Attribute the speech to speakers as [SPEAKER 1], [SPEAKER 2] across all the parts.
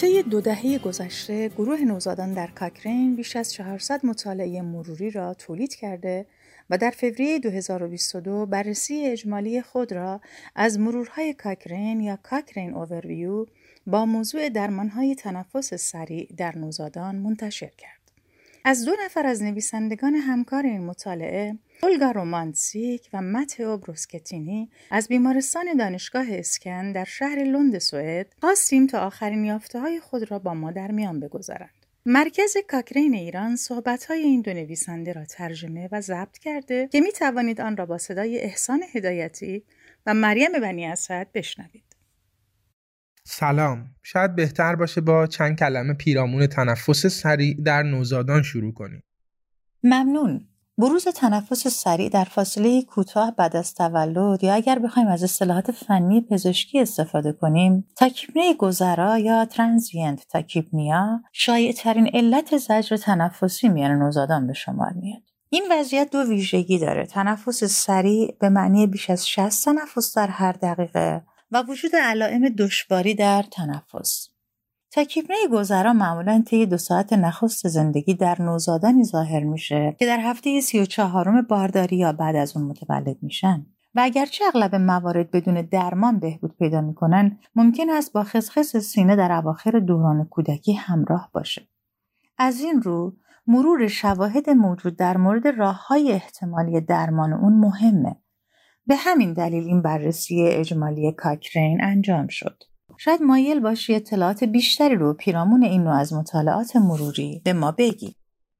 [SPEAKER 1] طی دو دهه گذشته گروه نوزادان در کاکرین بیش از 400 مطالعه مروری را تولید کرده و در فوریه 2022 بررسی اجمالی خود را از مرورهای کاکرین یا کاکرین اوورویو با موضوع درمانهای تنفس سریع در نوزادان منتشر کرد. از دو نفر از نویسندگان همکار این مطالعه اولگا رومانسیک و متئو بروسکتینی از بیمارستان دانشگاه اسکن در شهر لند سوئد خواستیم تا آخرین یافته های خود را با ما در میان بگذارند. مرکز کاکرین ایران صحبت های این دو نویسنده را ترجمه و ضبط کرده که می توانید آن را با صدای احسان هدایتی و مریم بنی اسد بشنوید.
[SPEAKER 2] سلام. شاید بهتر باشه با چند کلمه پیرامون تنفس سریع در نوزادان شروع کنیم.
[SPEAKER 3] ممنون. بروز تنفس سریع در فاصله کوتاه بعد از تولد یا اگر بخوایم از اصطلاحات فنی پزشکی استفاده کنیم تاکیپنه گذرا یا ترانزینت تاکیپنیا شایع ترین علت زجر تنفسی میان نوزادان به شمار میاد. این وضعیت دو ویژگی داره. تنفس سریع به معنی بیش از 60 تنفس در هر دقیقه و وجود علائم دشواری در تنفس. تکیپنه گذرا معمولا طی دو ساعت نخست زندگی در نوزادانی ظاهر میشه که در هفته سی و چهارم بارداری یا بعد از اون متولد میشن. و اگرچه اغلب موارد بدون درمان بهبود پیدا می‌کنن ممکن است با خسخس سینه در اواخر دوران کودکی همراه باشه. از این رو مرور شواهد موجود در مورد راه های احتمالی درمان اون مهمه. به همین دلیل این بررسی اجمالی کاکرین انجام شد. شاید مایل باشی اطلاعات بیشتری رو پیرامون این نوع از مطالعات مروری به ما بگی.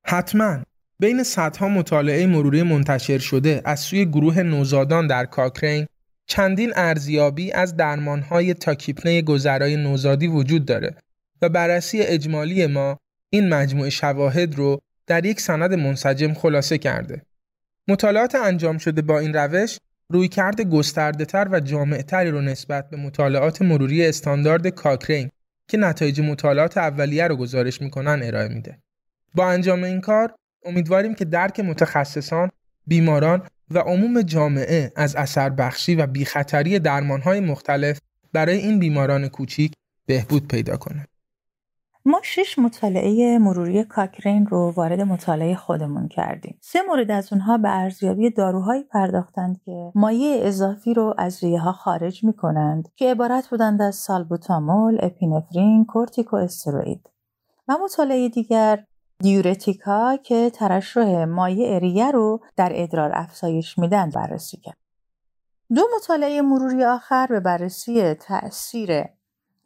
[SPEAKER 2] حتما بین صدها مطالعه مروری منتشر شده از سوی گروه نوزادان در کاکرین چندین ارزیابی از درمانهای تاکیپنه گذرای نوزادی وجود داره و بررسی اجمالی ما این مجموعه شواهد رو در یک سند منسجم خلاصه کرده. مطالعات انجام شده با این روش رویکرد گسترده تر و جامع تری رو نسبت به مطالعات مروری استاندارد کاکرین که نتایج مطالعات اولیه رو گزارش می‌کنن ارائه میده. با انجام این کار امیدواریم که درک متخصصان، بیماران و عموم جامعه از اثر بخشی و بیخطری درمانهای مختلف برای این بیماران کوچیک بهبود پیدا کنه.
[SPEAKER 3] ما شش مطالعه مروری کاکرین رو وارد مطالعه خودمون کردیم. سه مورد از اونها به ارزیابی داروهایی پرداختند که مایع اضافی رو از ریه ها خارج می کنند که عبارت بودند از سالبوتامول، اپینفرین، کورتیکو استروید. و مطالعه دیگر دیورتیکا که ترشح مایع ریه رو در ادرار افزایش میدن بررسی کرد. دو مطالعه مروری آخر به بررسی تأثیر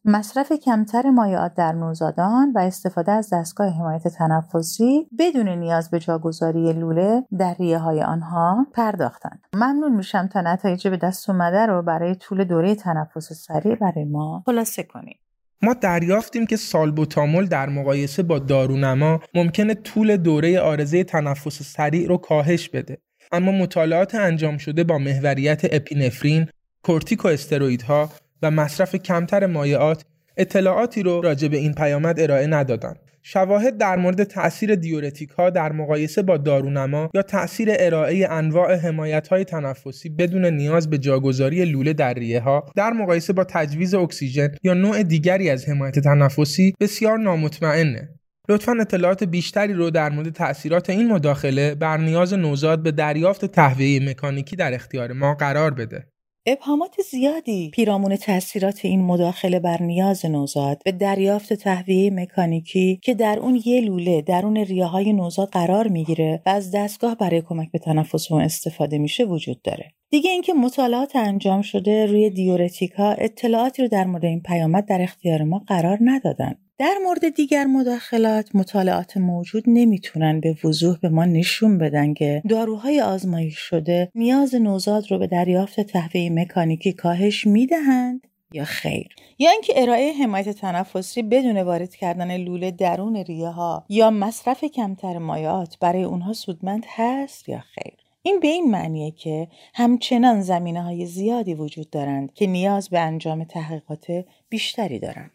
[SPEAKER 3] مصرف کمتر مایعات در نوزادان و استفاده از دستگاه حمایت تنفسی بدون نیاز به جاگذاری لوله در ریه های آنها پرداختند. ممنون میشم تا نتایج به دست اومده رو برای طول دوره تنفس سریع برای ما خلاصه کنیم.
[SPEAKER 2] ما دریافتیم که سالبوتامول در مقایسه با دارونما ممکنه طول دوره آرزه تنفس سریع رو کاهش بده. اما مطالعات انجام شده با محوریت اپینفرین، کورتیکو استروئیدها و مصرف کمتر مایعات اطلاعاتی رو راجع به این پیامد ارائه ندادند. شواهد در مورد تأثیر دیورتیک ها در مقایسه با دارونما یا تأثیر ارائه انواع حمایت های تنفسی بدون نیاز به جاگذاری لوله در ریه ها در مقایسه با تجویز اکسیژن یا نوع دیگری از حمایت تنفسی بسیار نامطمئنه. لطفا اطلاعات بیشتری رو در مورد تأثیرات این مداخله بر نیاز نوزاد به دریافت تهویه مکانیکی در اختیار ما قرار بده.
[SPEAKER 3] ابهامات زیادی. پیرامون تاثیرات این مداخله بر نیاز نوزاد به دریافت تهویه مکانیکی که در اون یه لوله درون ریه های نوزاد قرار می‌گیره و از دستگاه برای کمک به تنفس اون استفاده میشه وجود داره. دیگه اینکه مطالعات انجام شده روی دیورتیکا اطلاعاتی رو در مورد این پیامد در اختیار ما قرار ندادن. در مورد دیگر مداخلات مطالعات موجود نمی‌تونن به وضوح به ما نشون بدن که داروهای آزمایش شده نیاز نوزاد رو به دریافت تهویه مکانیکی کاهش می‌دهند یا خیر. یا اینکه ارائه حمایت تنفسی بدون وارد کردن لوله درون ریه ها یا مصرف کمتر مایعات برای اونها سودمند هست یا خیر. این به این معنیه که همچنان زمینه های زیادی وجود دارند که نیاز به انجام تحقیقات بیشتری دارند.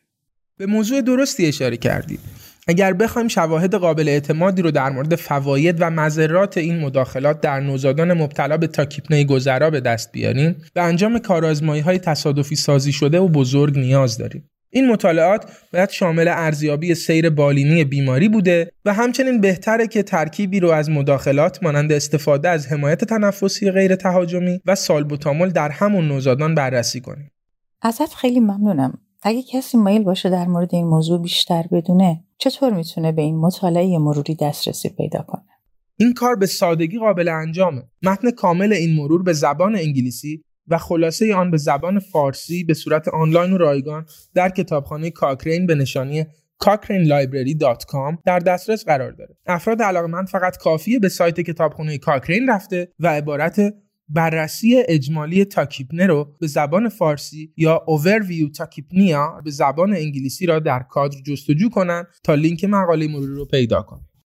[SPEAKER 2] به موضوع درستی اشاره کردید اگر بخوایم شواهد قابل اعتمادی رو در مورد فواید و مذرات این مداخلات در نوزادان مبتلا به تاکیپنه گذرا به دست بیاریم به انجام کارآزمایی های تصادفی سازی شده و بزرگ نیاز داریم این مطالعات باید شامل ارزیابی سیر بالینی بیماری بوده و همچنین بهتره که ترکیبی رو از مداخلات مانند استفاده از حمایت تنفسی غیر تهاجمی و سالبوتامول در همون نوزادان بررسی کنیم.
[SPEAKER 3] ازت خیلی ممنونم. اگه کسی مایل باشه در مورد این موضوع بیشتر بدونه چطور می‌تونه به این مطالعه مروری دسترسی پیدا کنه؟
[SPEAKER 2] این کار به سادگی قابل انجامه. متن کامل این مرور به زبان انگلیسی و خلاصه آن به زبان فارسی به صورت آنلاین و رایگان در کتابخانه کاکرین به نشانی cochranelibrary.com در دسترس قرار داره. افراد علاقمند فقط کافیه به سایت کتابخانه کاکرین رفته و عبارت بررسی اجمالی تاکیپنه رو به زبان فارسی یا Overview تاکیپنیا به زبان انگلیسی را در کادر جستجو کنند تا لینک مقاله مروری رو پیدا کنند.